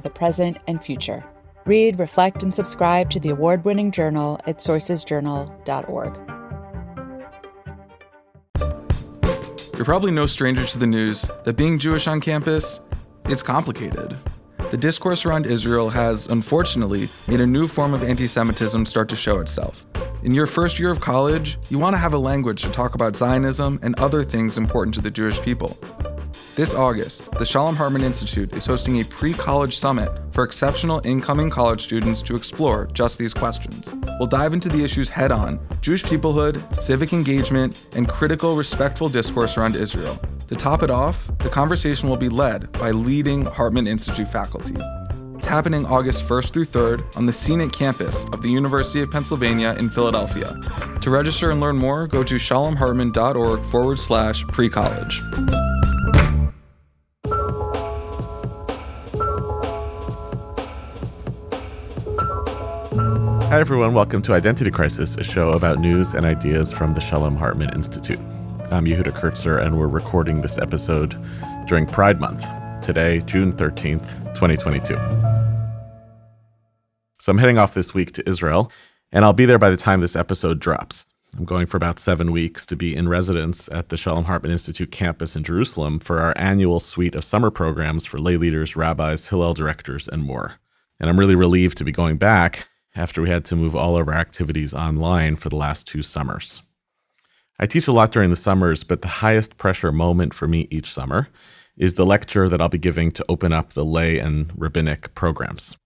the present and future. Read, reflect, and subscribe to the award winning journal at sourcesjournal.org. You're probably no stranger to the news that being Jewish on campus, it's complicated. The discourse around Israel has, unfortunately, made a new form of anti Semitism start to show itself. In your first year of college, you want to have a language to talk about Zionism and other things important to the Jewish people. This August, the Shalom Hartman Institute is hosting a pre college summit for exceptional incoming college students to explore just these questions. We'll dive into the issues head on Jewish peoplehood, civic engagement, and critical, respectful discourse around Israel. To top it off, the conversation will be led by leading Hartman Institute faculty. It's happening August 1st through 3rd on the scenic campus of the University of Pennsylvania in Philadelphia. To register and learn more, go to shalomhartman.org forward slash pre college. Hi, everyone. Welcome to Identity Crisis, a show about news and ideas from the Shalom Hartman Institute. I'm Yehuda Kurtzer, and we're recording this episode during Pride Month, today, June 13th, 2022. So I'm heading off this week to Israel, and I'll be there by the time this episode drops. I'm going for about seven weeks to be in residence at the Shalom Hartman Institute campus in Jerusalem for our annual suite of summer programs for lay leaders, rabbis, Hillel directors, and more. And I'm really relieved to be going back after we had to move all of our activities online for the last two summers. I teach a lot during the summers, but the highest pressure moment for me each summer is the lecture that I'll be giving to open up the lay and rabbinic programs.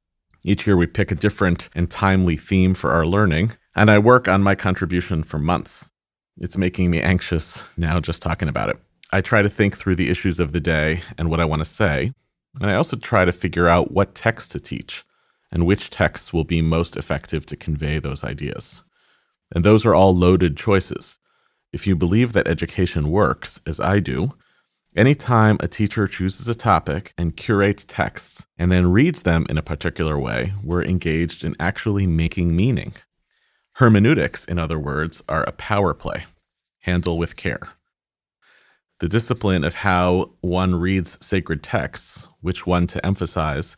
Each year we pick a different and timely theme for our learning, and I work on my contribution for months. It's making me anxious now just talking about it. I try to think through the issues of the day and what I want to say, and I also try to figure out what text to teach and which texts will be most effective to convey those ideas. And those are all loaded choices. If you believe that education works, as I do, anytime a teacher chooses a topic and curates texts and then reads them in a particular way, we're engaged in actually making meaning. Hermeneutics, in other words, are a power play. Handle with care. The discipline of how one reads sacred texts, which one to emphasize,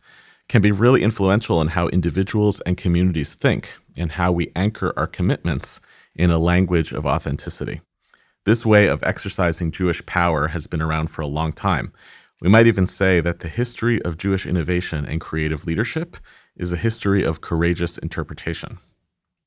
can be really influential in how individuals and communities think and how we anchor our commitments in a language of authenticity. This way of exercising Jewish power has been around for a long time. We might even say that the history of Jewish innovation and creative leadership is a history of courageous interpretation.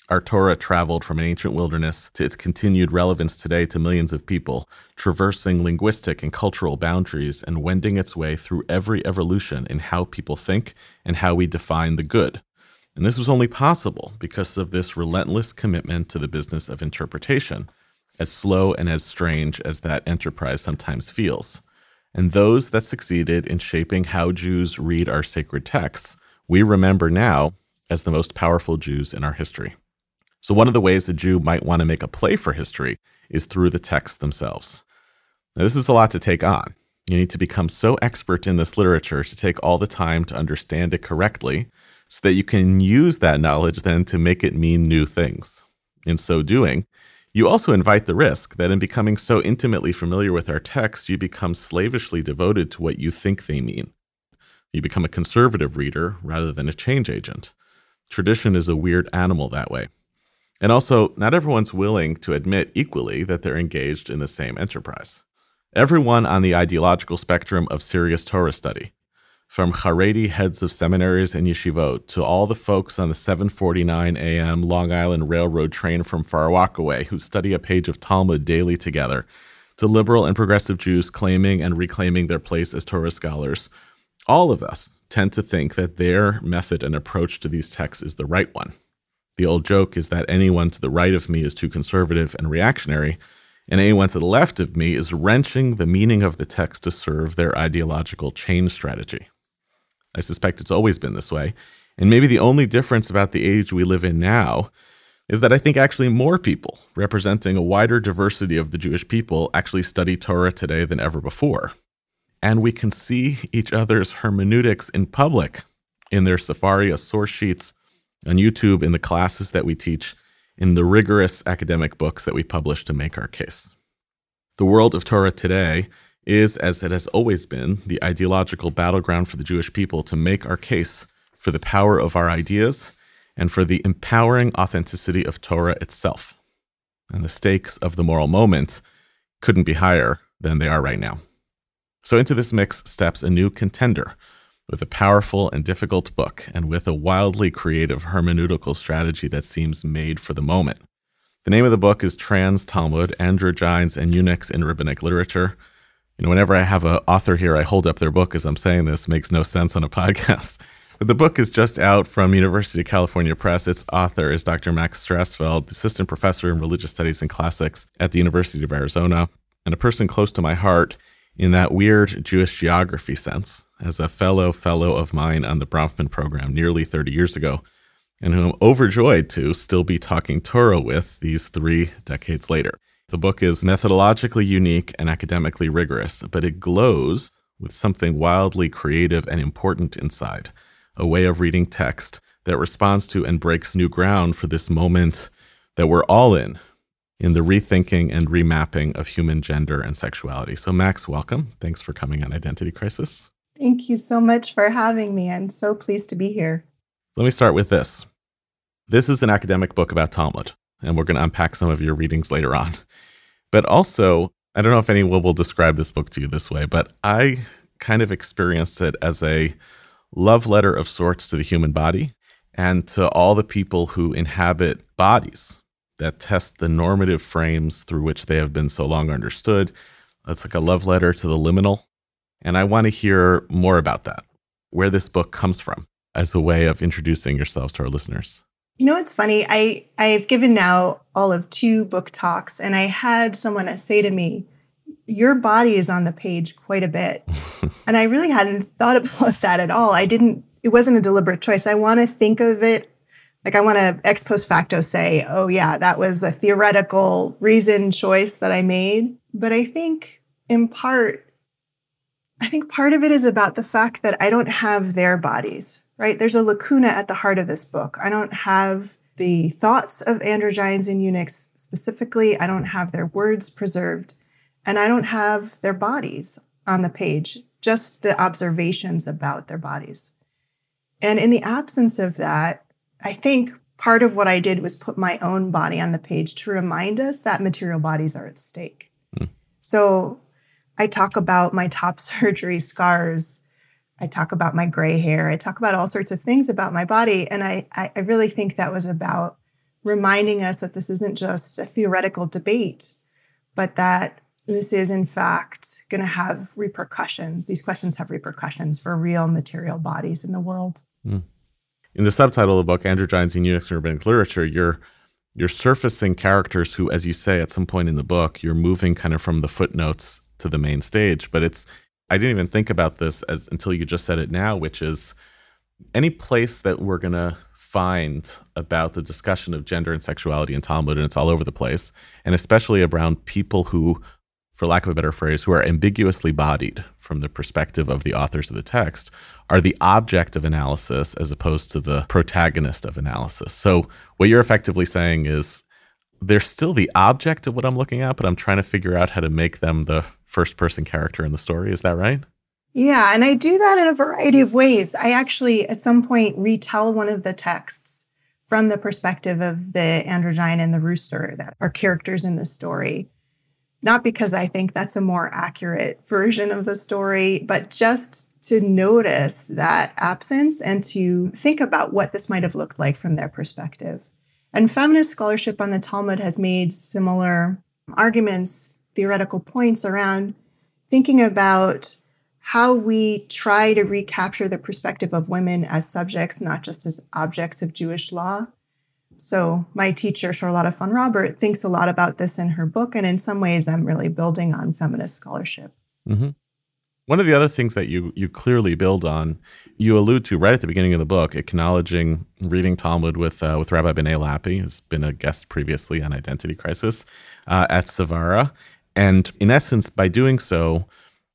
Our Torah traveled from an ancient wilderness to its continued relevance today to millions of people, traversing linguistic and cultural boundaries and wending its way through every evolution in how people think and how we define the good. And this was only possible because of this relentless commitment to the business of interpretation, as slow and as strange as that enterprise sometimes feels. And those that succeeded in shaping how Jews read our sacred texts, we remember now as the most powerful Jews in our history. So, one of the ways a Jew might want to make a play for history is through the texts themselves. Now, this is a lot to take on. You need to become so expert in this literature to take all the time to understand it correctly so that you can use that knowledge then to make it mean new things. In so doing, you also invite the risk that in becoming so intimately familiar with our texts, you become slavishly devoted to what you think they mean. You become a conservative reader rather than a change agent. Tradition is a weird animal that way. And also, not everyone's willing to admit equally that they're engaged in the same enterprise. Everyone on the ideological spectrum of serious Torah study, from Haredi heads of seminaries and yeshivot to all the folks on the 749 a.m. Long Island Railroad train from Far Rockaway who study a page of Talmud daily together, to liberal and progressive Jews claiming and reclaiming their place as Torah scholars, all of us tend to think that their method and approach to these texts is the right one. The old joke is that anyone to the right of me is too conservative and reactionary, and anyone to the left of me is wrenching the meaning of the text to serve their ideological change strategy. I suspect it's always been this way. And maybe the only difference about the age we live in now is that I think actually more people, representing a wider diversity of the Jewish people, actually study Torah today than ever before. And we can see each other's hermeneutics in public in their Sefaria source sheets, on YouTube, in the classes that we teach, in the rigorous academic books that we publish to make our case. The world of Torah today is, as it has always been, the ideological battleground for the Jewish people to make our case for the power of our ideas and for the empowering authenticity of Torah itself. And the stakes of the moral moment couldn't be higher than they are right now. So, into this mix steps a new contender with a powerful and difficult book and with a wildly creative hermeneutical strategy that seems made for the moment. The name of the book is Trans Talmud Androgynes and Eunuchs in Rabbinic Literature. You know, whenever I have an author here, I hold up their book as I'm saying this. It makes no sense on a podcast. But the book is just out from University of California Press. Its author is Dr. Max Strassfeld, assistant professor in religious studies and classics at the University of Arizona, and a person close to my heart in that weird Jewish geography sense, as a fellow fellow of mine on the Bronfman program nearly 30 years ago, and who I'm overjoyed to still be talking Torah with these three decades later. The book is methodologically unique and academically rigorous, but it glows with something wildly creative and important inside a way of reading text that responds to and breaks new ground for this moment that we're all in, in the rethinking and remapping of human gender and sexuality. So, Max, welcome. Thanks for coming on Identity Crisis. Thank you so much for having me. I'm so pleased to be here. Let me start with this. This is an academic book about Talmud, and we're going to unpack some of your readings later on. But also, I don't know if anyone will describe this book to you this way, but I kind of experienced it as a love letter of sorts to the human body and to all the people who inhabit bodies that test the normative frames through which they have been so long understood. It's like a love letter to the liminal. And I want to hear more about that, where this book comes from as a way of introducing yourselves to our listeners. You know, it's funny. I, I've given now all of two book talks, and I had someone say to me, your body is on the page quite a bit. and I really hadn't thought about that at all. I didn't, it wasn't a deliberate choice. I want to think of it like I want to ex post facto say, oh, yeah, that was a theoretical reason choice that I made. But I think in part, I think part of it is about the fact that I don't have their bodies, right? There's a lacuna at the heart of this book. I don't have the thoughts of androgynes and eunuchs specifically. I don't have their words preserved and I don't have their bodies on the page, just the observations about their bodies. And in the absence of that, I think part of what I did was put my own body on the page to remind us that material bodies are at stake. Mm. So I talk about my top surgery scars. I talk about my gray hair. I talk about all sorts of things about my body. And I, I really think that was about reminding us that this isn't just a theoretical debate, but that this is in fact going to have repercussions. These questions have repercussions for real material bodies in the world. Mm. In the subtitle of the book, Androgynes and Eunuchs in Rabbinic Literature, you're you're surfacing characters who, as you say at some point in the book, you're moving kind of from the footnotes to the main stage. But it's I didn't even think about this as until you just said it now, which is any place that we're gonna find about the discussion of gender and sexuality in Talmud, and it's all over the place, and especially around people who for lack of a better phrase, who are ambiguously bodied from the perspective of the authors of the text, are the object of analysis as opposed to the protagonist of analysis. So, what you're effectively saying is they're still the object of what I'm looking at, but I'm trying to figure out how to make them the first person character in the story. Is that right? Yeah, and I do that in a variety of ways. I actually, at some point, retell one of the texts from the perspective of the androgyne and the rooster that are characters in the story not because I think that's a more accurate version of the story, but just to notice that absence and to think about what this might have looked like from their perspective. And feminist scholarship on the Talmud has made similar arguments, theoretical points around thinking about how we try to recapture the perspective of women as subjects, not just as objects of Jewish law, so my teacher, Charlotte Fonrobert, thinks a lot about this in her book. And in some ways, I'm really building on feminist scholarship. Mm-hmm. One of the other things that you you clearly build on, you allude to right at the beginning of the book, acknowledging reading Talmud with uh, with Rabbi Benay Lappe, who's been a guest previously on Identity Crisis uh, at Svara, and in essence, by doing so,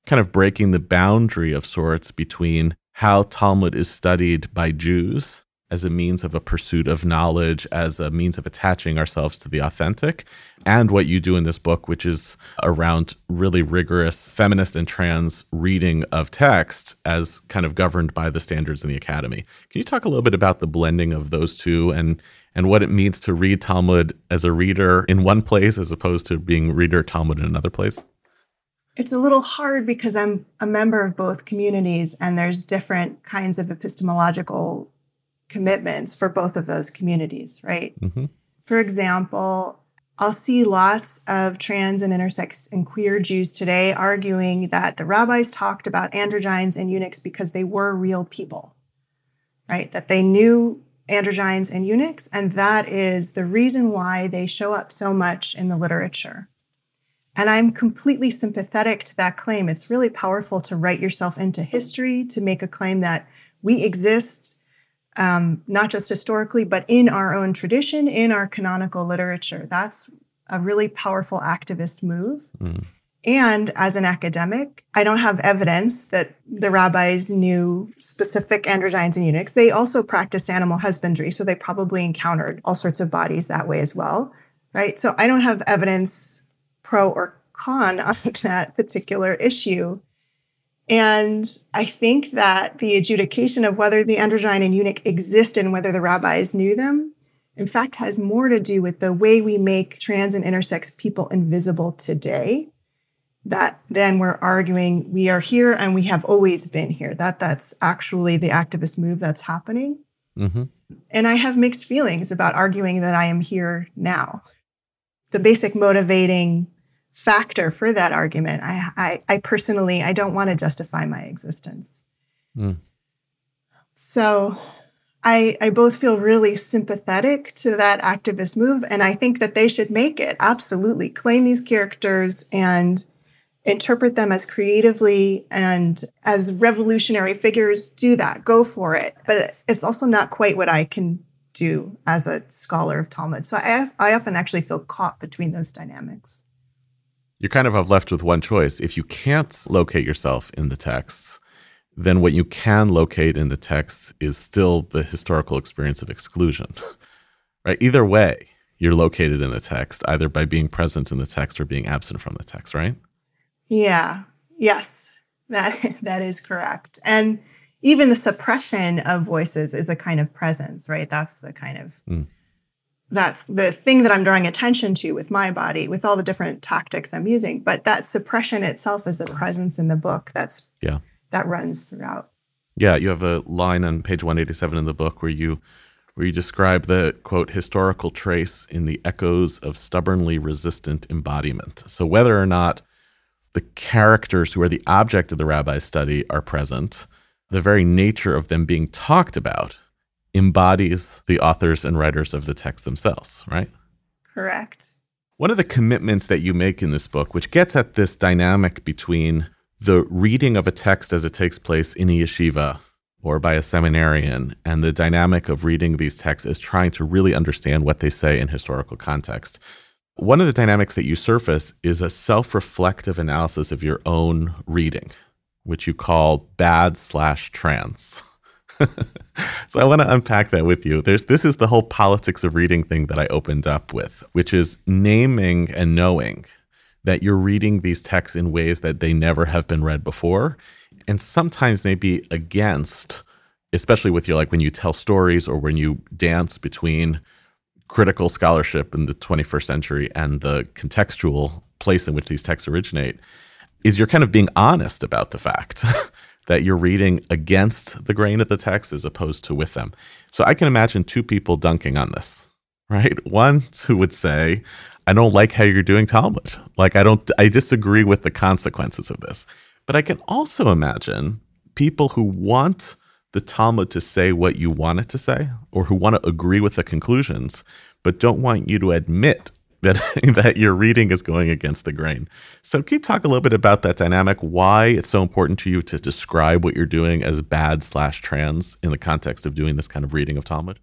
kind of breaking the boundary of sorts between how Talmud is studied by Jews as a means of a pursuit of knowledge, as a means of attaching ourselves to the authentic, and what you do in this book, which is around really rigorous feminist and trans reading of text as kind of governed by the standards in the academy. Can you talk a little bit about the blending of those two and and what it means to read Talmud as a reader in one place as opposed to being reader Talmud in another place? It's a little hard because I'm a member of both communities and there's different kinds of epistemological commitments for both of those communities, right? Mm-hmm. For example, I'll see lots of trans and intersex and queer Jews today arguing that the rabbis talked about androgynes and eunuchs because they were real people, right? That they knew androgynes and eunuchs, and that is the reason why they show up so much in the literature. And I'm completely sympathetic to that claim. It's really powerful to write yourself into history, to make a claim that we exist um, not just historically, but in our own tradition, in our canonical literature. That's a really powerful activist move. Mm. And as an academic, I don't have evidence that the rabbis knew specific androgynes and eunuchs. They also practiced animal husbandry, so they probably encountered all sorts of bodies that way as well, right? So I don't have evidence pro or con on that particular issue. And I think that the adjudication of whether the androgyne and eunuch exist and whether the rabbis knew them, in fact, has more to do with the way we make trans and intersex people invisible today. That then we're arguing we are here and we have always been here. That that's actually the activist move that's happening. Mm-hmm. And I have mixed feelings about arguing that I am here now. The basic motivating factor for that argument. I, I, I personally, I don't want to justify my existence. Mm. So I, I both feel really sympathetic to that activist move, and I think that they should make it absolutely claim these characters and interpret them as creatively and as revolutionary figures. Do that, go for it. But it's also not quite what I can do as a scholar of Talmud. So I, I often actually feel caught between those dynamics you kind of have left with one choice. If you can't locate yourself in the texts, then what you can locate in the text is still the historical experience of exclusion. right? Either way, you're located in the text, either by being present in the text or being absent from the text, right? Yeah. Yes. That that is correct. And even the suppression of voices is a kind of presence, right? That's the kind of mm that's the thing that I'm drawing attention to with my body, with all the different tactics I'm using. But that suppression itself is a uh-huh. presence in the book that's yeah that runs throughout. Yeah, you have a line on page 187 in the book where you where you describe the quote historical trace in the echoes of stubbornly resistant embodiment. So whether or not the characters who are the object of the rabbi's study are present, the very nature of them being talked about embodies the authors and writers of the text themselves, right? Correct. One of the commitments that you make in this book, which gets at this dynamic between the reading of a text as it takes place in a yeshiva or by a seminarian, and the dynamic of reading these texts is trying to really understand what they say in historical context. One of the dynamics that you surface is a self reflective analysis of your own reading, which you call bad slash trans. so I want to unpack that with you. There's this is the whole politics of reading thing that I opened up with, which is naming and knowing that you're reading these texts in ways that they never have been read before and sometimes maybe against especially with your like when you tell stories or when you dance between critical scholarship in the 21st century and the contextual place in which these texts originate is you're kind of being honest about the fact that you're reading against the grain of the text as opposed to with them. So I can imagine two people dunking on this, right? One who would say, I don't like how you're doing Talmud. Like, I don't, I disagree with the consequences of this. But I can also imagine people who want the Talmud to say what you want it to say, or who want to agree with the conclusions, but don't want you to admit that that your reading is going against the grain. So can you talk a little bit about that dynamic? Why it's so important to you to describe what you're doing as bad slash trans in the context of doing this kind of reading of Talmud?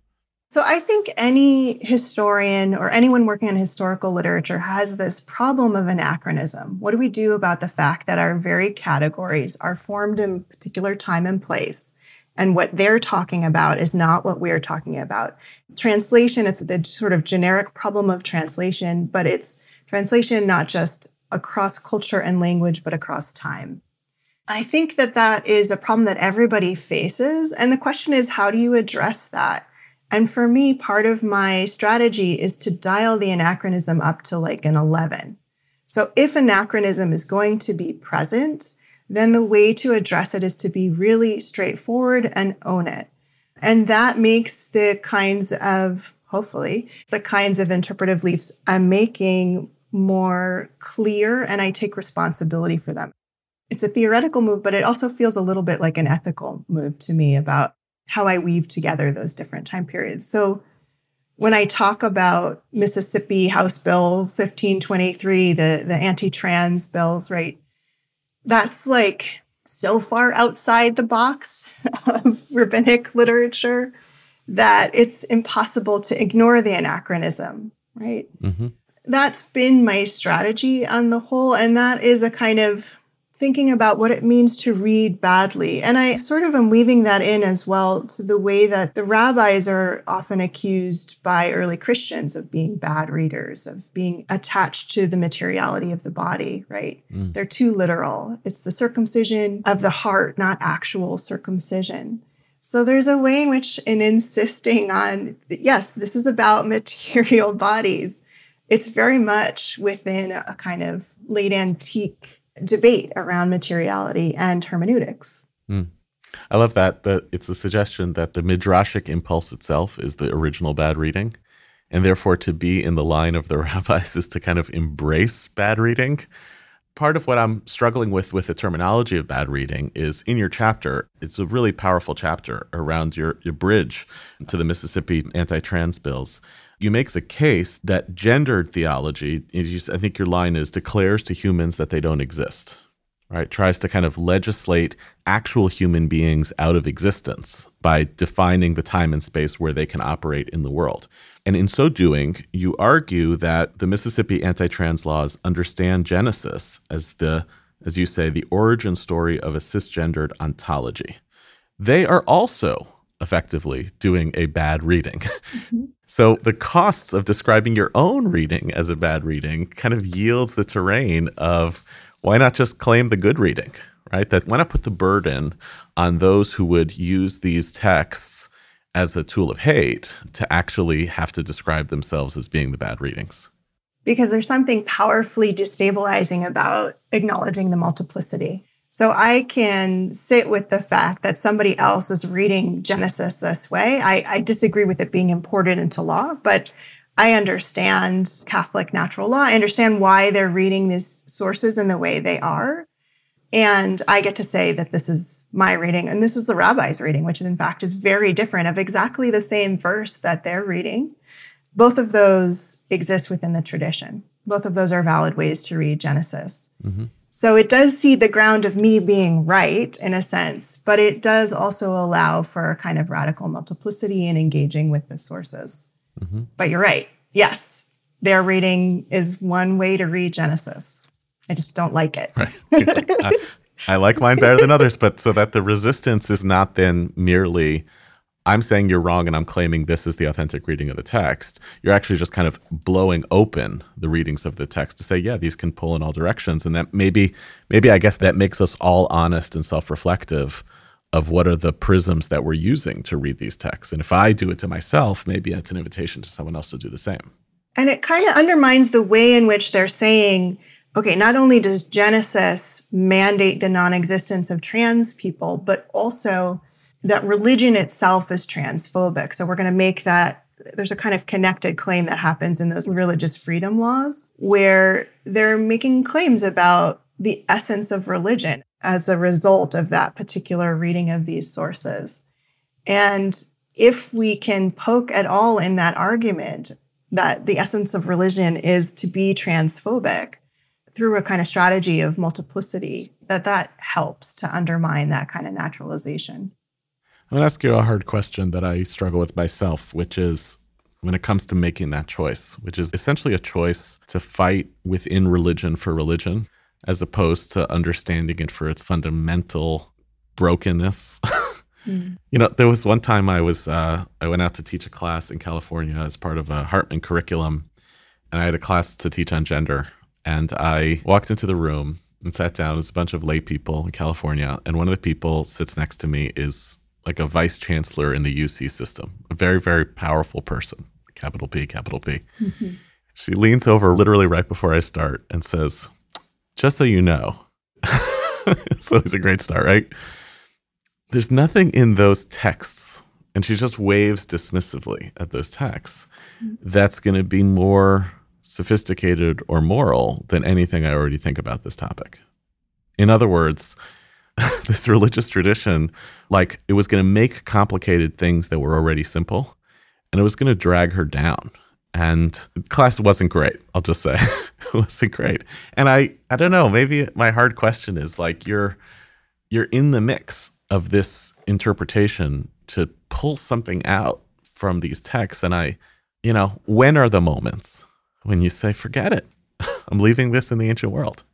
So I think any historian or anyone working on historical literature has this problem of anachronism. What do we do about the fact that our very categories are formed in particular time and place? And what they're talking about is not what we're talking about. Translation, it's the sort of generic problem of translation, but it's translation not just across culture and language, but across time. I think that that is a problem that everybody faces. And the question is, how do you address that? And for me, part of my strategy is to dial the anachronism up to like an 11. So if anachronism is going to be present, then the way to address it is to be really straightforward and own it. And that makes the kinds of, hopefully, the kinds of interpretive leaps I'm making more clear and I take responsibility for them. It's a theoretical move, but it also feels a little bit like an ethical move to me about how I weave together those different time periods. So when I talk about Mississippi House Bill 1523, the, the anti trans bills, right? That's like so far outside the box of rabbinic literature that it's impossible to ignore the anachronism, right? Mm-hmm. That's been my strategy on the whole. And that is a kind of thinking about what it means to read badly. And I sort of am weaving that in as well to the way that the rabbis are often accused by early Christians of being bad readers, of being attached to the materiality of the body, right? Mm. They're too literal. It's the circumcision of the heart, not actual circumcision. So there's a way in which, in insisting on, yes, this is about material bodies, it's very much within a kind of late antique debate around materiality and hermeneutics. Mm. I love that. The, it's the suggestion that the midrashic impulse itself is the original bad reading. And therefore, to be in the line of the rabbis is to kind of embrace bad reading. Part of what I'm struggling with with the terminology of bad reading is in your chapter, it's a really powerful chapter around your, your bridge to the Mississippi anti trans bills you make the case that gendered theology, I think your line is, declares to humans that they don't exist, right? Tries to kind of legislate actual human beings out of existence by defining the time and space where they can operate in the world. And in so doing, you argue that the Mississippi anti trans laws understand Genesis as the, as you say, the origin story of a cisgendered ontology. They are also effectively doing a bad reading. Mm-hmm. So the costs of describing your own reading as a bad reading kind of yields the terrain of why not just claim the good reading, right? That why not put the burden on those who would use these texts as a tool of hate to actually have to describe themselves as being the bad readings? Because there's something powerfully destabilizing about acknowledging the multiplicity. So I can sit with the fact that somebody else is reading Genesis this way. I, I, disagree with it being imported into law, but I understand Catholic natural law. I understand why they're reading these sources in the way they are. And I get to say that this is my reading and this is the rabbi's reading, which in fact is very different of exactly the same verse that they're reading. Both of those exist within the tradition. Both of those are valid ways to read Genesis. Mm-hmm. So it does see the ground of me being right in a sense, but it does also allow for a kind of radical multiplicity in engaging with the sources. Mm-hmm. But you're right. Yes, their reading is one way to read Genesis. I just don't like it. Right. I, I like mine better than others, but so that the resistance is not then merely I'm saying you're wrong and I'm claiming this is the authentic reading of the text, you're actually just kind of blowing open the readings of the text to say, yeah, these can pull in all directions. And that maybe, maybe I guess that makes us all honest and self reflective of what are the prisms that we're using to read these texts. And if I do it to myself, maybe it's an invitation to someone else to do the same. And it kind of undermines the way in which they're saying, okay, not only does Genesis mandate the non existence of trans people, but also that religion itself is transphobic. So we're going to make that there's a kind of connected claim that happens in those religious freedom laws where they're making claims about the essence of religion as a result of that particular reading of these sources. And if we can poke at all in that argument, that the essence of religion is to be transphobic through a kind of strategy of multiplicity, that that helps to undermine that kind of naturalization. I'm going to ask you a hard question that I struggle with myself, which is when it comes to making that choice, which is essentially a choice to fight within religion for religion, as opposed to understanding it for its fundamental brokenness. mm. You know, there was one time I was uh, I went out to teach a class in California as part of a Hartman curriculum, and I had a class to teach on gender. And I walked into the room and sat down. There's a bunch of lay people in California, and one of the people sits next to me is like a vice chancellor in the UC system, a very, very powerful person, capital P, capital P. Mm-hmm. She leans over literally right before I start and says, Just so you know. so it's a great start, right? There's nothing in those texts, and she just waves dismissively at those texts, mm-hmm. that's going to be more sophisticated or moral than anything I already think about this topic. In other words, this religious tradition, like it was going to make complicated things that were already simple and it was going to drag her down. And class wasn't great, I'll just say. it wasn't great. And I I don't know, maybe my hard question is like you're you're in the mix of this interpretation to pull something out from these texts and I you know, when are the moments when you say forget it? I'm leaving this in the ancient world.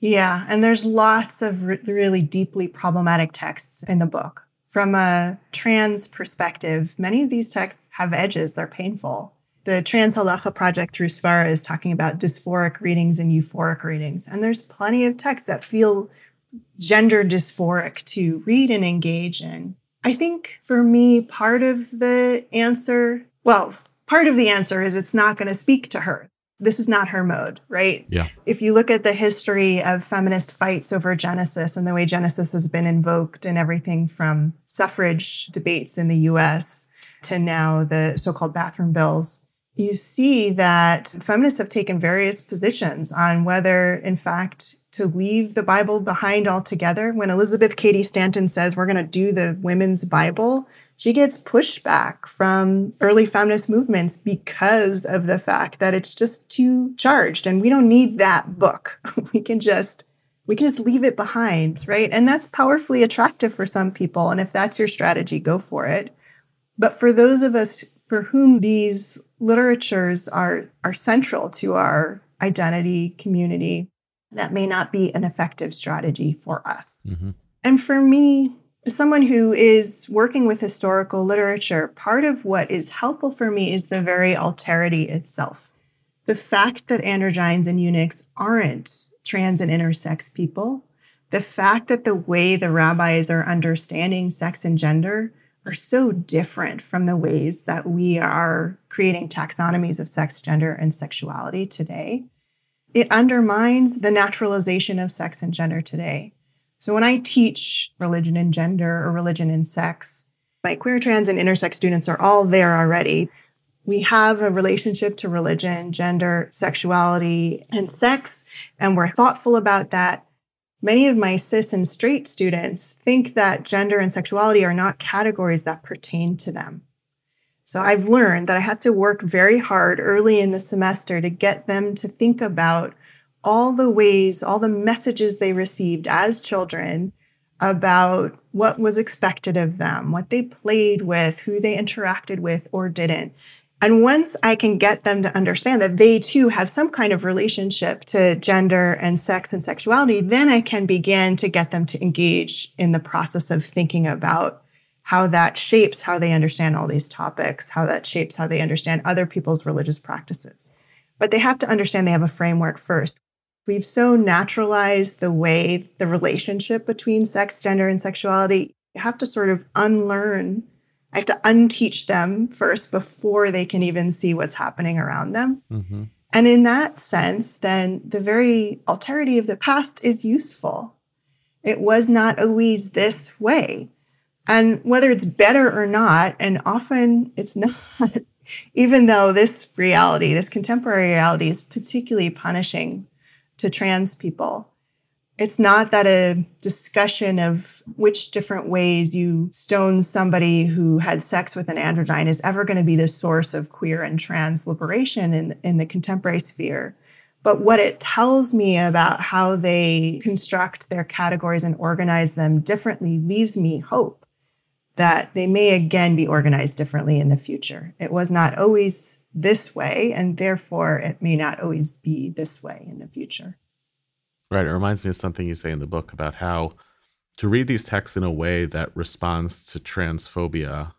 Yeah, and there's lots of re- really deeply problematic texts in the book. From a trans perspective, many of these texts have edges, they're painful. The Trans Halacha Project through Svara is talking about dysphoric readings and euphoric readings. And there's plenty of texts that feel gender dysphoric to read and engage in. I think for me, part of the answer, well, part of the answer is it's not going to speak to her this is not her mode, right? Yeah. If you look at the history of feminist fights over Genesis and the way Genesis has been invoked in everything from suffrage debates in the US to now the so called bathroom bills, you see that feminists have taken various positions on whether, in fact, to leave the Bible behind altogether. When Elizabeth Cady Stanton says we're going to do the women's Bible, she gets pushback from early feminist movements because of the fact that it's just too charged and we don't need that book. we can just we can just leave it behind, right? And that's powerfully attractive for some people and if that's your strategy, go for it. But for those of us for whom these literatures are are central to our identity community, that may not be an effective strategy for us. Mm-hmm. And for me, someone who is working with historical literature, part of what is helpful for me is the very alterity itself. The fact that androgynes and eunuchs aren't trans and intersex people, the fact that the way the rabbis are understanding sex and gender are so different from the ways that we are creating taxonomies of sex, gender, and sexuality today. It undermines the naturalization of sex and gender today. So when I teach religion and gender or religion and sex, my queer, trans, and intersex students are all there already. We have a relationship to religion, gender, sexuality, and sex, and we're thoughtful about that. Many of my cis and straight students think that gender and sexuality are not categories that pertain to them. So I've learned that I have to work very hard early in the semester to get them to think about all the ways, all the messages they received as children about what was expected of them, what they played with, who they interacted with or didn't. And once I can get them to understand that they too have some kind of relationship to gender and sex and sexuality, then I can begin to get them to engage in the process of thinking about how that shapes how they understand all these topics, how that shapes how they understand other people's religious practices. But they have to understand they have a framework first. We've so naturalized the way the relationship between sex, gender, and sexuality. You have to sort of unlearn. I have to unteach them first before they can even see what's happening around them. Mm-hmm. And in that sense, then the very alterity of the past is useful. It was not always this way. And whether it's better or not, and often it's not, even though this reality, this contemporary reality, is particularly punishing to trans people. It's not that a discussion of which different ways you stone somebody who had sex with an androgyne is ever going to be the source of queer and trans liberation in, in the contemporary sphere. But what it tells me about how they construct their categories and organize them differently leaves me hope that they may again be organized differently in the future. It was not always this way, and therefore it may not always be this way in the future. Right. It reminds me of something you say in the book about how to read these texts in a way that responds to transphobia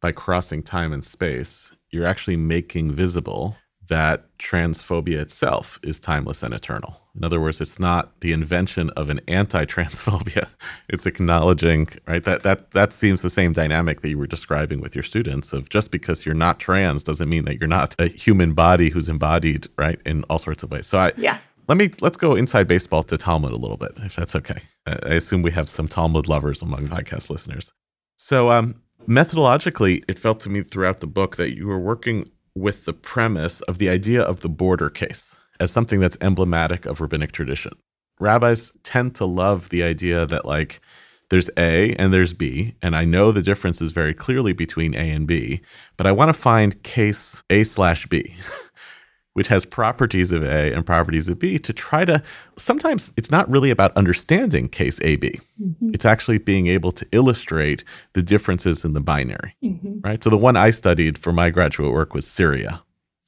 by crossing time and space, you're actually making visible that transphobia itself is timeless and eternal. In other words, it's not the invention of an anti-transphobia. It's acknowledging, right? That that that seems the same dynamic that you were describing with your students of just because you're not trans doesn't mean that you're not a human body who's embodied, right, in all sorts of ways. So I yeah. Let me let's go inside baseball to Talmud a little bit, if that's okay. I assume we have some Talmud lovers among podcast listeners. So, um, methodologically, it felt to me throughout the book that you were working with the premise of the idea of the border case as something that's emblematic of rabbinic tradition. Rabbis tend to love the idea that, like, there's A and there's B, and I know the differences very clearly between A and B, but I want to find case A slash B. which has properties of A and properties of B to try to sometimes it's not really about understanding case AB. Mm-hmm. It's actually being able to illustrate the differences in the binary. Mm-hmm. Right? So the one I studied for my graduate work was Syria.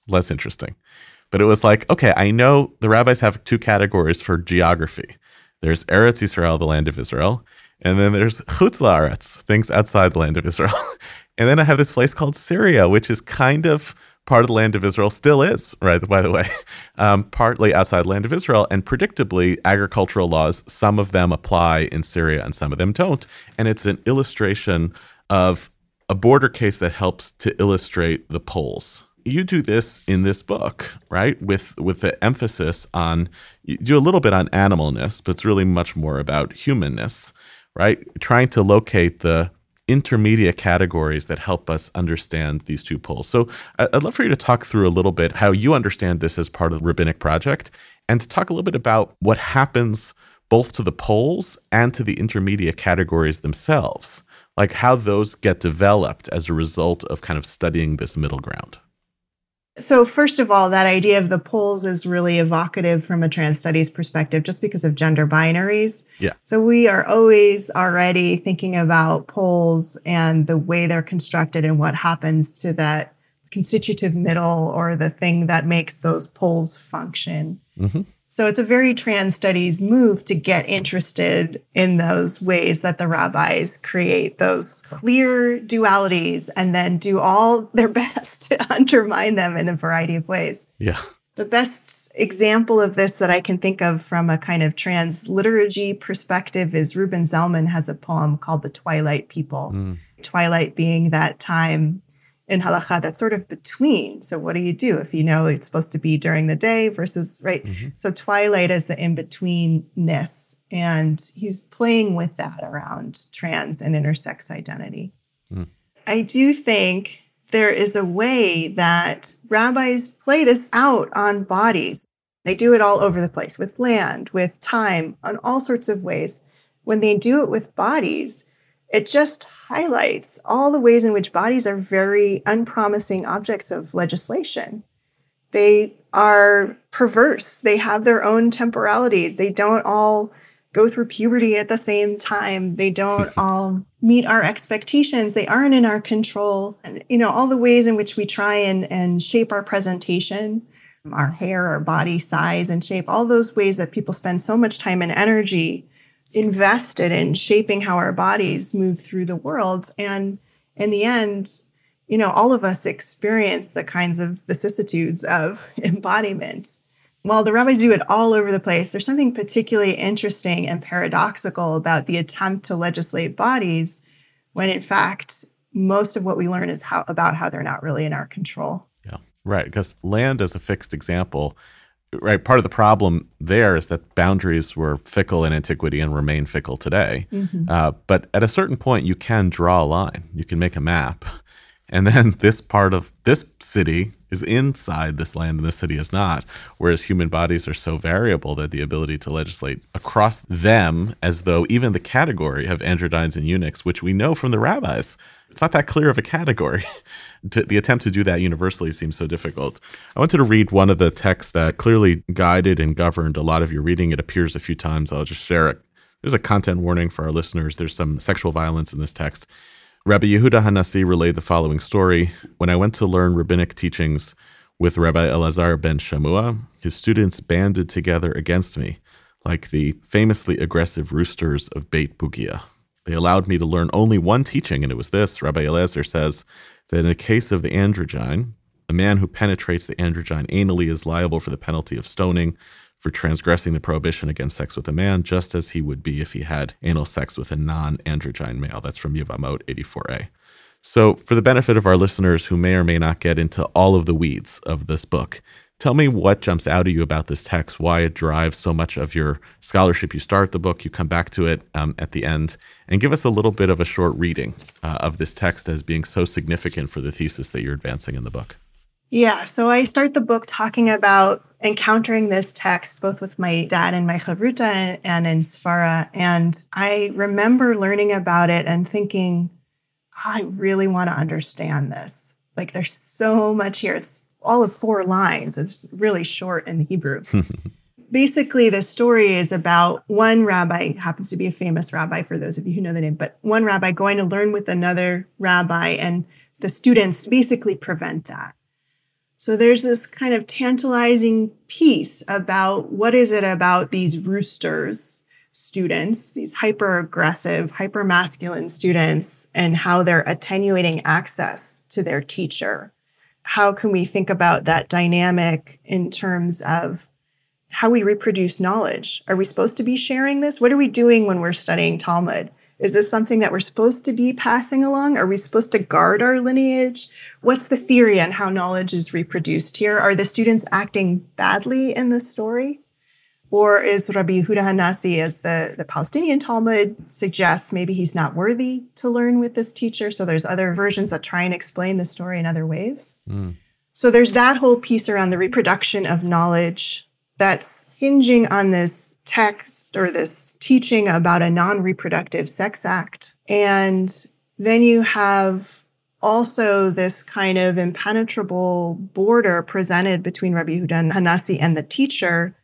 Less interesting. But it was like, okay, I know the rabbis have two categories for geography. There's Eretz Israel, the land of Israel, and then there's Chutz La'aretz, things outside the land of Israel. and then I have this place called Syria, which is kind of part of the land of Israel still is, right? By the way, um, partly outside the land of Israel. And predictably, agricultural laws, some of them apply in Syria and some of them don't. And it's an illustration of a border case that helps to illustrate the poles. You do this in this book, right? With with the emphasis on you do a little bit on animalness, but it's really much more about humanness, right? Trying to locate the intermediate categories that help us understand these two poles. So I'd love for you to talk through a little bit how you understand this as part of the rabbinic project and to talk a little bit about what happens both to the poles and to the intermediate categories themselves, like how those get developed as a result of kind of studying this middle ground. So, first of all, that idea of the poles is really evocative from a trans studies perspective just because of gender binaries. Yeah. So, we are always already thinking about poles and the way they're constructed and what happens to that constitutive middle or the thing that makes those poles function. Mm-hmm. So it's a very trans studies move to get interested in those ways that the rabbis create those clear dualities and then do all their best to undermine them in a variety of ways. Yeah. The best example of this that I can think of from a kind of trans liturgy perspective is Reuben Zellman has a poem called The Twilight People. Mm. Twilight being that time in halacha that's sort of between. So what do you do if you know it's supposed to be during the day versus right? Mm-hmm. So twilight is the in betweenness, and he's playing with that around trans and intersex identity. Mm. I do think there is a way that rabbis play this out on bodies. They do it all over the place with land, with time, on all sorts of ways. When they do it with bodies, it just highlights all the ways in which bodies are very unpromising objects of legislation. They are perverse, they have their own temporalities, they don't all go through puberty at the same time, they don't all meet our expectations, they aren't in our control. And, you know, all the ways in which we try and, and shape our presentation our hair, our body size and shape, all those ways that people spend so much time and energy invested in shaping how our bodies move through the world. And in the end, you know, all of us experience the kinds of vicissitudes of embodiment. While the rabbis do it all over the place, there's something particularly interesting and paradoxical about the attempt to legislate bodies when, in fact, most of what we learn is how about how they're not really in our control. Yeah, right. Because land, as a fixed example, right part of the problem there is that boundaries were fickle in antiquity and remain fickle today mm-hmm. uh, but at a certain point you can draw a line you can make a map And then this part of this city is inside this land and this city is not. Whereas human bodies are so variable that the ability to legislate across them, as though even the category of androgynes and eunuchs, which we know from the rabbis, it's not that clear of a category. the attempt to do that universally seems so difficult. I wanted to read one of the texts that clearly guided and governed a lot of your reading. It appears a few times. I'll just share it. There's a content warning for our listeners. There's some sexual violence in this text. Rabbi Yehuda Hanassi relayed the following story. When I went to learn rabbinic teachings with Rabbi Elazar ben Shamua, his students banded together against me, like the famously aggressive roosters of Beit Bugia. They allowed me to learn only one teaching, and it was this. Rabbi Elazar says that in the case of the androgyne, a man who penetrates the androgyne anally is liable for the penalty of stoning for transgressing the prohibition against sex with a man, just as he would be if he had anal sex with a non androgyne male. That's from Yevamot 84a. So, for the benefit of our listeners who may or may not get into all of the weeds of this book, tell me what jumps out at you about this text, why it drives so much of your scholarship. You start the book, you come back to it um, at the end, and give us a little bit of a short reading uh, of this text as being so significant for the thesis that you're advancing in the book. Yeah, so I start the book talking about encountering this text both with my dad and my chavruta and in Svara. And I remember learning about it and thinking, oh, I really want to understand this. Like there's so much here. It's all of four lines. It's really short in the Hebrew. Basically, the story is about one rabbi, happens to be a famous rabbi for those of you who know the name, but one rabbi going to learn with another rabbi, and the students basically prevent that. So there's this kind of tantalizing piece about what is it about these roosters students, these hyper aggressive, hyper masculine students, and how they're attenuating access to their teacher. How can we think about that dynamic in terms of how we reproduce knowledge? Are we supposed to be sharing this? What are we doing when we're studying Talmud? Is this something that we're supposed to be passing along? Are we supposed to guard our lineage? What's the theory on how knowledge is reproduced here? Are the students acting badly in the story? Or is Rabbi Yehuda Hanassi, as the, the Palestinian Talmud suggests, maybe he's not worthy to learn with this teacher? So there's other versions that try and explain the story in other ways. Mm. So there's that whole piece around the reproduction of knowledge that's hinging on this text or this teaching about a non reproductive sex act. And then you have also this kind of impenetrable border presented between Rabbi Yehuda Hanassi and the teacher,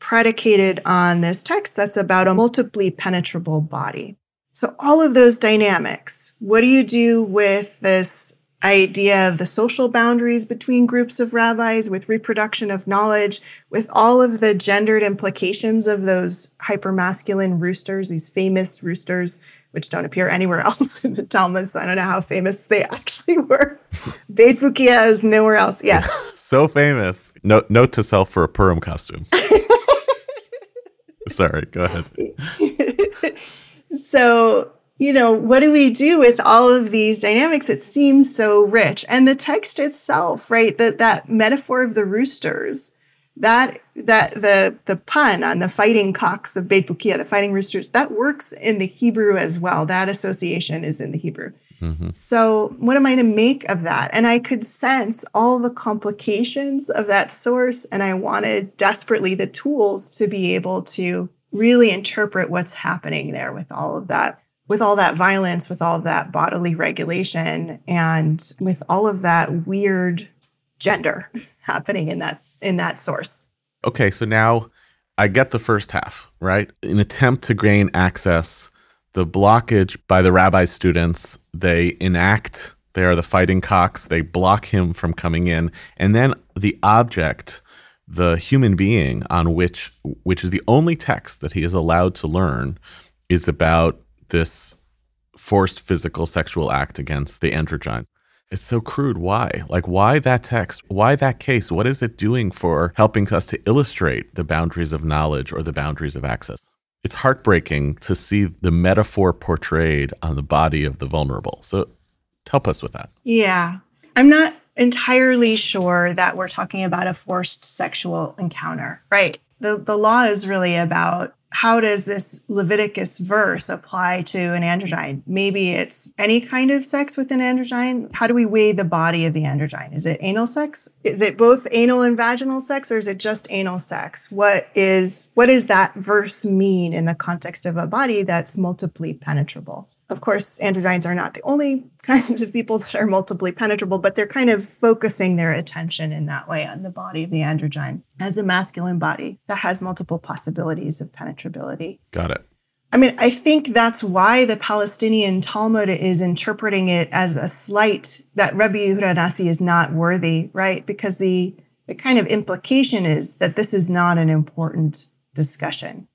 predicated on this text that's about a multiply penetrable body. So, all of those dynamics, what do you do with this idea of the social boundaries between groups of rabbis, with reproduction of knowledge, with all of the gendered implications of those hypermasculine roosters, these famous roosters, which don't appear anywhere else in the Talmud. So I don't know how famous they actually were. Beit Bukia is nowhere else. Yeah. so famous. Note, note to self for a Purim costume. Sorry, go ahead. so you know, what do we do with all of these dynamics? It seems so rich. And the text itself, right? That that metaphor of the roosters, that that the the pun on the fighting cocks of Beit Bukia, the fighting roosters, that works in the Hebrew as well. That association is in the Hebrew. Mm-hmm. So, what am I to make of that? And I could sense all the complications of that source, and I wanted desperately the tools to be able to really interpret what's happening there with all of that with all that violence, with all that bodily regulation, and with all of that weird gender happening in that in that source. Okay, so now I get the first half, right? An attempt to gain access, the blockage by the rabbi students, they enact they are the fighting cocks, they block him from coming in, and then the object the human being on which which is the only text that he is allowed to learn is about this forced physical sexual act against the androgyne. It's so crude. Why? Like, why that text? Why that case? What is it doing for helping us to illustrate the boundaries of knowledge or the boundaries of access? It's heartbreaking to see the metaphor portrayed on the body of the vulnerable. So, help us with that. Yeah. I'm not entirely sure that we're talking about a forced sexual encounter, right? The, the law is really about how does this Leviticus verse apply to an androgyne? Maybe it's any kind of sex with an androgyne. How do we weigh the body of the androgyne? Is it anal sex? Is it both anal and vaginal sex or is it just anal sex? What is what does that verse mean in the context of a body that's multiply penetrable? Of course, androgynes are not the only kinds of people that are multiply penetrable, but they're kind of focusing their attention in that way on the body of the androgyne as a masculine body that has multiple possibilities of penetrability. Got it. I mean, I think that's why the Palestinian Talmud is interpreting it as a slight that Rabbi Yehuda Hanassi is not worthy, right? Because the the kind of implication is that this is not an important discussion.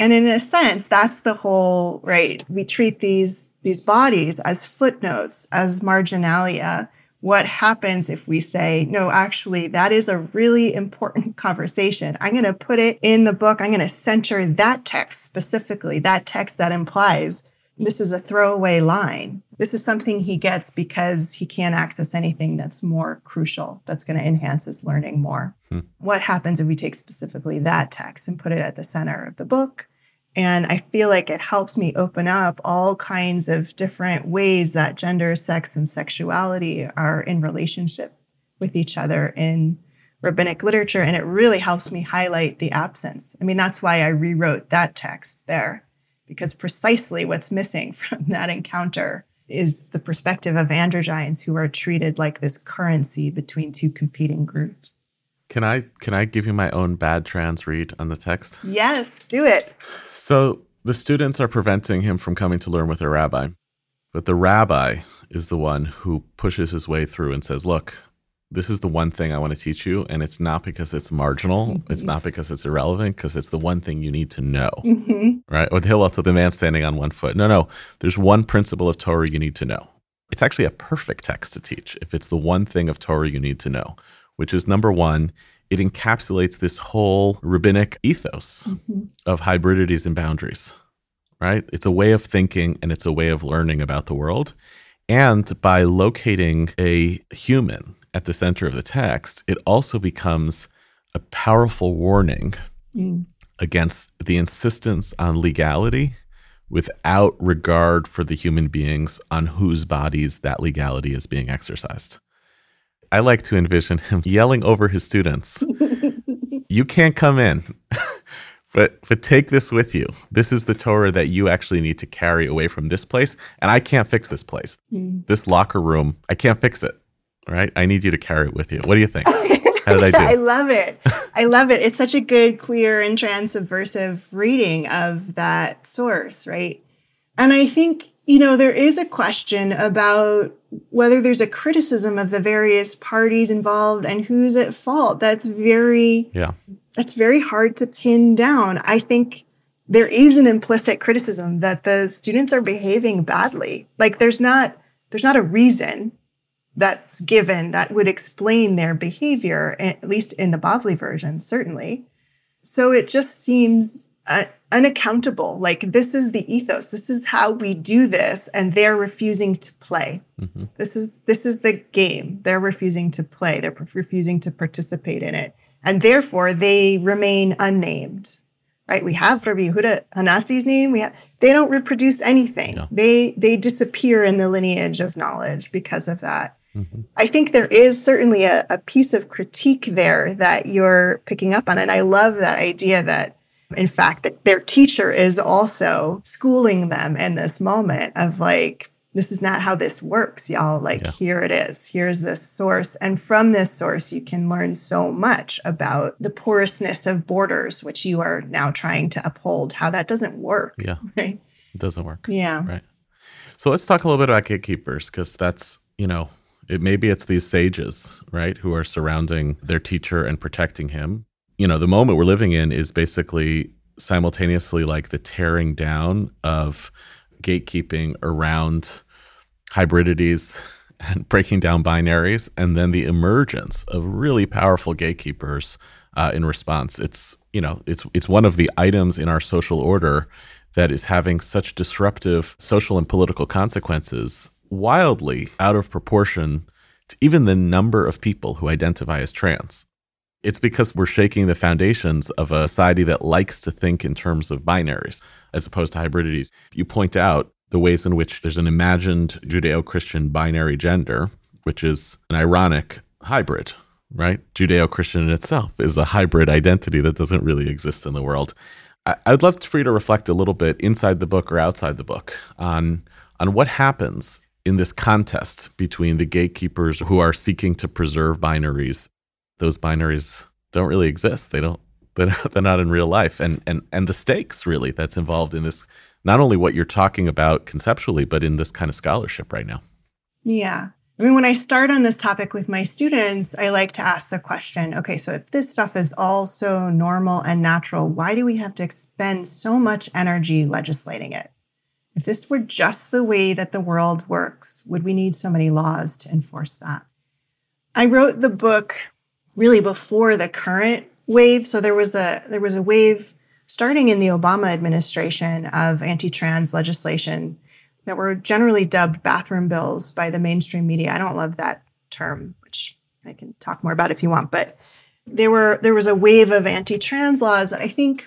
And in a sense, that's the whole, right? We treat these, these bodies as footnotes, as marginalia. What happens if we say, no, actually, that is a really important conversation. I'm going to put it in the book. I'm going to center that text specifically, that text that implies this is a throwaway line. This is something he gets because he can't access anything that's more crucial, that's going to enhance his learning more. Hmm. What happens if we take specifically that text and put it at the center of the book? And I feel like it helps me open up all kinds of different ways that gender, sex, and sexuality are in relationship with each other in rabbinic literature. And it really helps me highlight the absence. I mean, that's why I rewrote that text there, because precisely what's missing from that encounter is the perspective of androgynes who are treated like this currency between two competing groups. Can I can I give you my own bad trans read on the text? Yes, do it. So the students are preventing him from coming to learn with a rabbi. But the rabbi is the one who pushes his way through and says, Look, this is the one thing I want to teach you. And it's not because it's marginal, mm-hmm. it's not because it's irrelevant, because it's the one thing you need to know. Mm-hmm. Right? With Hillel to the man standing on one foot. No, no, there's one principle of Torah you need to know. It's actually a perfect text to teach if it's the one thing of Torah you need to know, which is number one, it encapsulates this whole rabbinic ethos mm-hmm. of hybridities and boundaries, right? It's a way of thinking and it's a way of learning about the world. And by locating a human at the center of the text, it also becomes a powerful warning mm. against the insistence on legality without regard for the human beings on whose bodies that legality is being exercised. I like to envision him yelling over his students, "You can't come in." but but take this with you. This is the Torah that you actually need to carry away from this place, and I can't fix this place. Mm. This locker room, I can't fix it. Right? I need you to carry it with you. What do you think? How did I do? I love it. I love it. It's such a good queer and trans subversive reading of that source, right? And I think you know, there is a question about whether there's a criticism of the various parties involved and who's at fault. That's very, yeah, that's very hard to pin down. I think there is an implicit criticism that the students are behaving badly. Like there's not, there's not a reason that's given that would explain their behavior, at least in the Bavli version, certainly. So it just seems uh, unaccountable. Like this is the ethos. This is how we do this, and they're refusing to play. Mm-hmm. This is this is the game. They're refusing to play. They're refusing to participate in it, and therefore they remain unnamed. Right? We have Rabbi Yehuda Hanassi's name. We have they don't reproduce anything. Yeah. They they disappear in the lineage of knowledge because of that. Mm-hmm. I think there is certainly a, a piece of critique there that you're picking up on. And I love that idea that in fact, that their teacher is also schooling them in this moment of like, this is not how this works, y'all. Like, yeah. here it is. Here's this source. And from this source, you can learn so much about the porousness of borders, which you are now trying to uphold, how that doesn't work. Yeah. Right. It doesn't work. Yeah. Right. So let's talk a little bit about gatekeepers because that's, you know, it maybe it's these sages, right, who are surrounding their teacher and protecting him you know, the moment we're living in is basically simultaneously like the tearing down of gatekeeping around hybridities and breaking down binaries, and then the emergence of really powerful gatekeepers uh, in response. It's you know it's it's one of the items in our social order that is having such disruptive social and political consequences, wildly out of proportion to even the number of people who identify as trans It's because we're shaking the foundations of a society that likes to think in terms of binaries as opposed to hybridities. You point out the ways in which there's an imagined Judeo Christian binary gender, which is an ironic hybrid, right? Judeo Christian in itself is a hybrid identity that doesn't really exist in the world. I'd love for you to reflect a little bit inside the book or outside the book on, on what happens in this contest between the gatekeepers who are seeking to preserve binaries those binaries don't really exist. They don't. They're not, they're not in real life, and and and the stakes really that's involved in this. Not only what you're talking about conceptually, but in this kind of scholarship right now. Yeah. I mean, when I start on this topic with my students, I like to ask the question okay, so if this stuff is all so normal and natural, why do we have to expend so much energy legislating it? If this were just the way that the world works, would we need so many laws to enforce that? I wrote the book really before the current wave. So there was a there was a wave starting in the Obama administration of anti-trans legislation that were generally dubbed bathroom bills by the mainstream media. I don't love that term, which I can talk more about if you want, but there were there was a wave of anti-trans laws that I think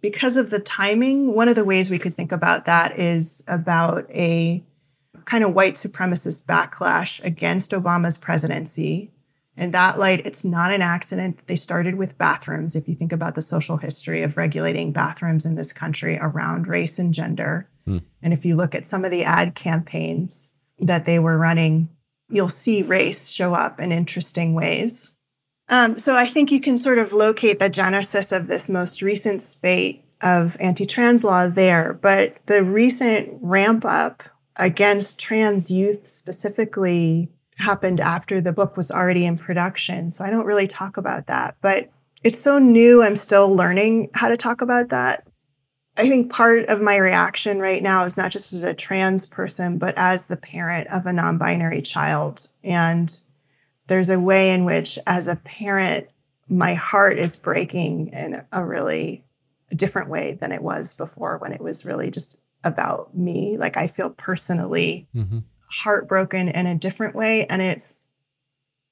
because of the timing, one of the ways we could think about that is about a kind of white supremacist backlash against Obama's presidency in that light, it's not an accident. that They started with bathrooms. If you think about the social history of regulating bathrooms in this country around race and gender, hmm. and if you look at some of the ad campaigns that they were running, you'll see race show up in interesting ways. Um, so I think you can sort of locate the genesis of this most recent spate of anti trans law there. But the recent ramp up against trans youth specifically happened after the book was already in production. So I don't really talk about that. But it's so new, I'm still learning how to talk about that. I think part of my reaction right now is not just as a trans person, but as the parent of a non binary child. And there's a way in which, as a parent, my heart is breaking in a really different way than it was before when it was really just about me. Like I feel personally mm-hmm heartbroken in a different way. And it's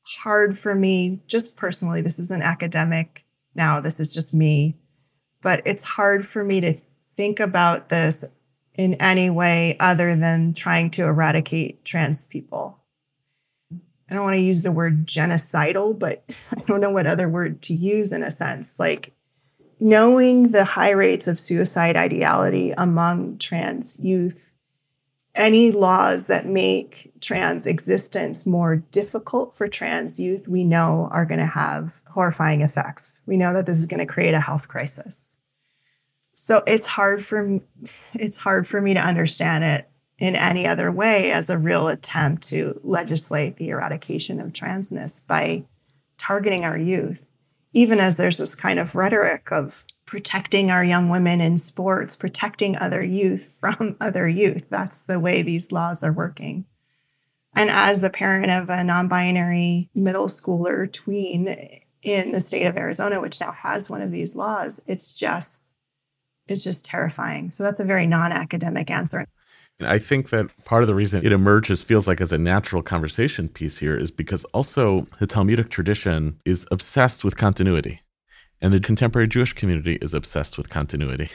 hard for me, just personally, this isn't academic now, this is just me, but it's hard for me to think about this in any way other than trying to eradicate trans people. I don't want to use the word genocidal, but I don't know what other word to use in a sense. Like knowing the high rates of suicide ideality among trans youth any laws that make trans existence more difficult for trans youth, we know are going to have horrifying effects. We know that this is going to create a health crisis. So it's hard for it's hard for me to understand it in any other way as a real attempt to legislate the eradication of transness by targeting our youth, even as there's this kind of rhetoric of protecting our young women in sports, protecting other youth from other youth. That's the way these laws are working. And as the parent of a non binary middle schooler tween in the state of Arizona, which now has one of these laws, it's just, it's just terrifying. So that's a very non academic answer. And I think that part of the reason it emerges feels like as a natural conversation piece here is because also the Talmudic tradition is obsessed with continuity. And the contemporary Jewish community is obsessed with continuity.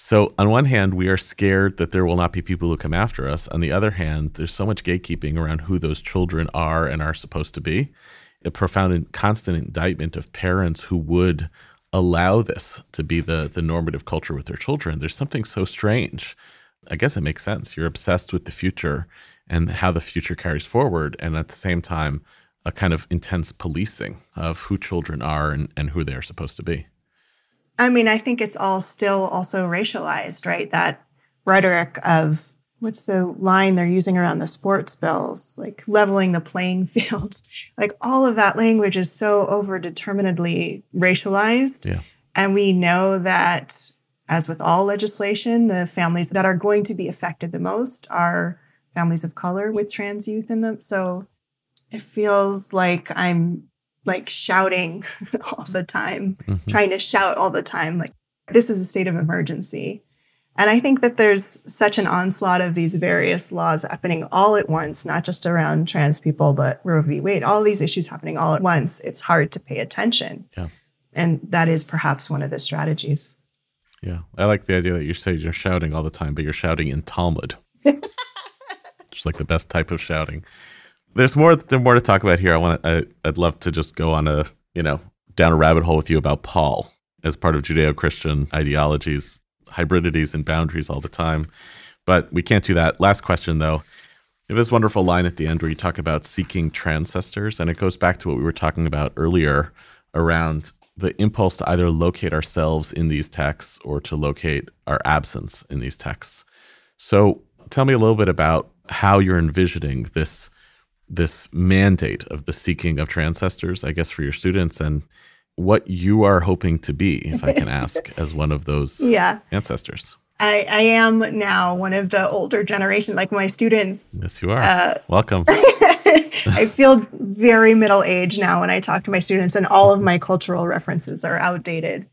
So, on one hand, we are scared that there will not be people who come after us. On the other hand, there's so much gatekeeping around who those children are and are supposed to be. A profound and constant indictment of parents who would allow this to be the, the normative culture with their children. There's something so strange. I guess it makes sense. You're obsessed with the future and how the future carries forward. And at the same time, a kind of intense policing of who children are and, and who they're supposed to be. I mean, I think it's all still also racialized, right? That rhetoric of what's the line they're using around the sports bills, like leveling the playing field. like all of that language is so overdeterminedly racialized. Yeah. And we know that, as with all legislation, the families that are going to be affected the most are families of color with trans youth in them. So it feels like I'm like shouting all the time, mm-hmm. trying to shout all the time. Like, this is a state of emergency. And I think that there's such an onslaught of these various laws happening all at once, not just around trans people, but Roe v. Wade, all these issues happening all at once. It's hard to pay attention. Yeah. And that is perhaps one of the strategies. Yeah. I like the idea that you say you're shouting all the time, but you're shouting in Talmud. Just like the best type of shouting. There's more there's more to talk about here. I want to, I, I'd love to just go on a, you know, down a rabbit hole with you about Paul as part of Judeo-Christian ideologies hybridities and boundaries all the time. But we can't do that. Last question, though. You have this wonderful line at the end where you talk about seeking transcestors, and it goes back to what we were talking about earlier around the impulse to either locate ourselves in these texts or to locate our absence in these texts. So tell me a little bit about how you're envisioning this this mandate of the seeking of transcestors, I guess, for your students and what you are hoping to be, if I can ask, as one of those yeah. ancestors. I, I am now one of the older generation, like my students. Yes, you are. Uh, Welcome. I feel very middle aged now when I talk to my students, and all of my cultural references are outdated.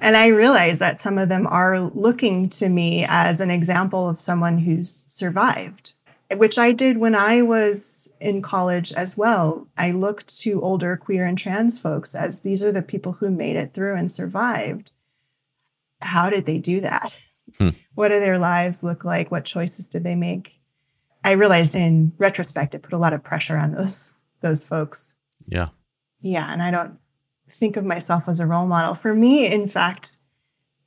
And I realize that some of them are looking to me as an example of someone who's survived, which I did when I was in college as well, I looked to older queer and trans folks as these are the people who made it through and survived. How did they do that? Hmm. What do their lives look like? What choices did they make? I realized in retrospect it put a lot of pressure on those those folks. Yeah. Yeah, and I don't think of myself as a role model. For me, in fact,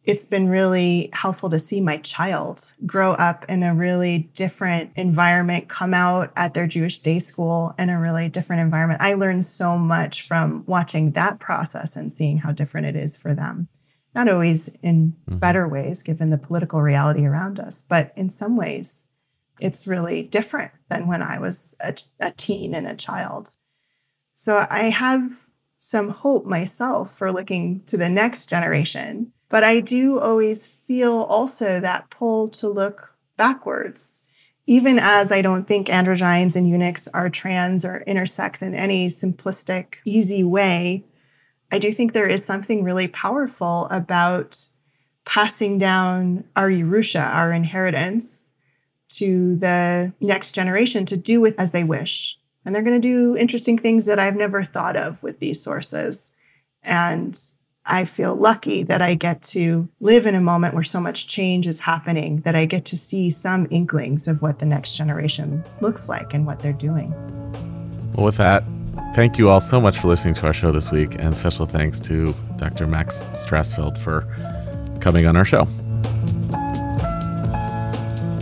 it's been really helpful to see my child grow up in a really different environment, come out at their Jewish day school in a really different environment. I learned so much from watching that process and seeing how different it is for them. Not always in mm-hmm. better ways, given the political reality around us, but in some ways, it's really different than when I was a, a teen and a child. So I have some hope myself for looking to the next generation but I do always feel also that pull to look backwards. Even as I don't think androgynes and eunuchs are trans or intersex in any simplistic, easy way, I do think there is something really powerful about passing down our Yerusha, our inheritance, to the next generation to do with as they wish. And they're going to do interesting things that I've never thought of with these sources. And I feel lucky that I get to live in a moment where so much change is happening that I get to see some inklings of what the next generation looks like and what they're doing. Well, with that, thank you all so much for listening to our show this week, and special thanks to Dr. Max Strassfeld for coming on our show.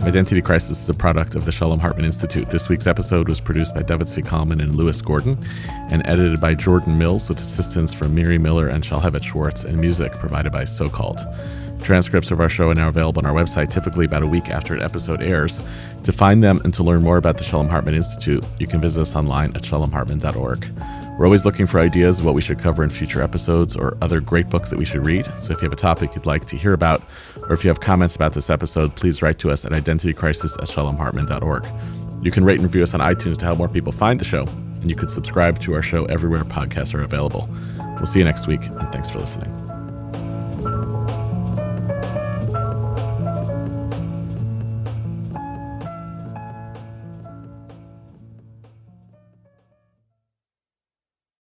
Identity Crisis is a product of the Shalom Hartman Institute. This week's episode was produced by David Zvi and Lewis Gordon and edited by Jordan Mills with assistance from Miri Miller and Shalhevet Schwartz and music provided by So Called. Transcripts of our show are now available on our website typically about a week after an episode airs. To find them and to learn more about the Shalom Hartman Institute, you can visit us online at shalomhartman.org. We're always looking for ideas of what we should cover in future episodes or other great books that we should read. So if you have a topic you'd like to hear about, or if you have comments about this episode, please write to us at identitycrisis at shalomhartman.org. You can rate and review us on iTunes to help more people find the show, and you can subscribe to our show everywhere podcasts are available. We'll see you next week, and thanks for listening.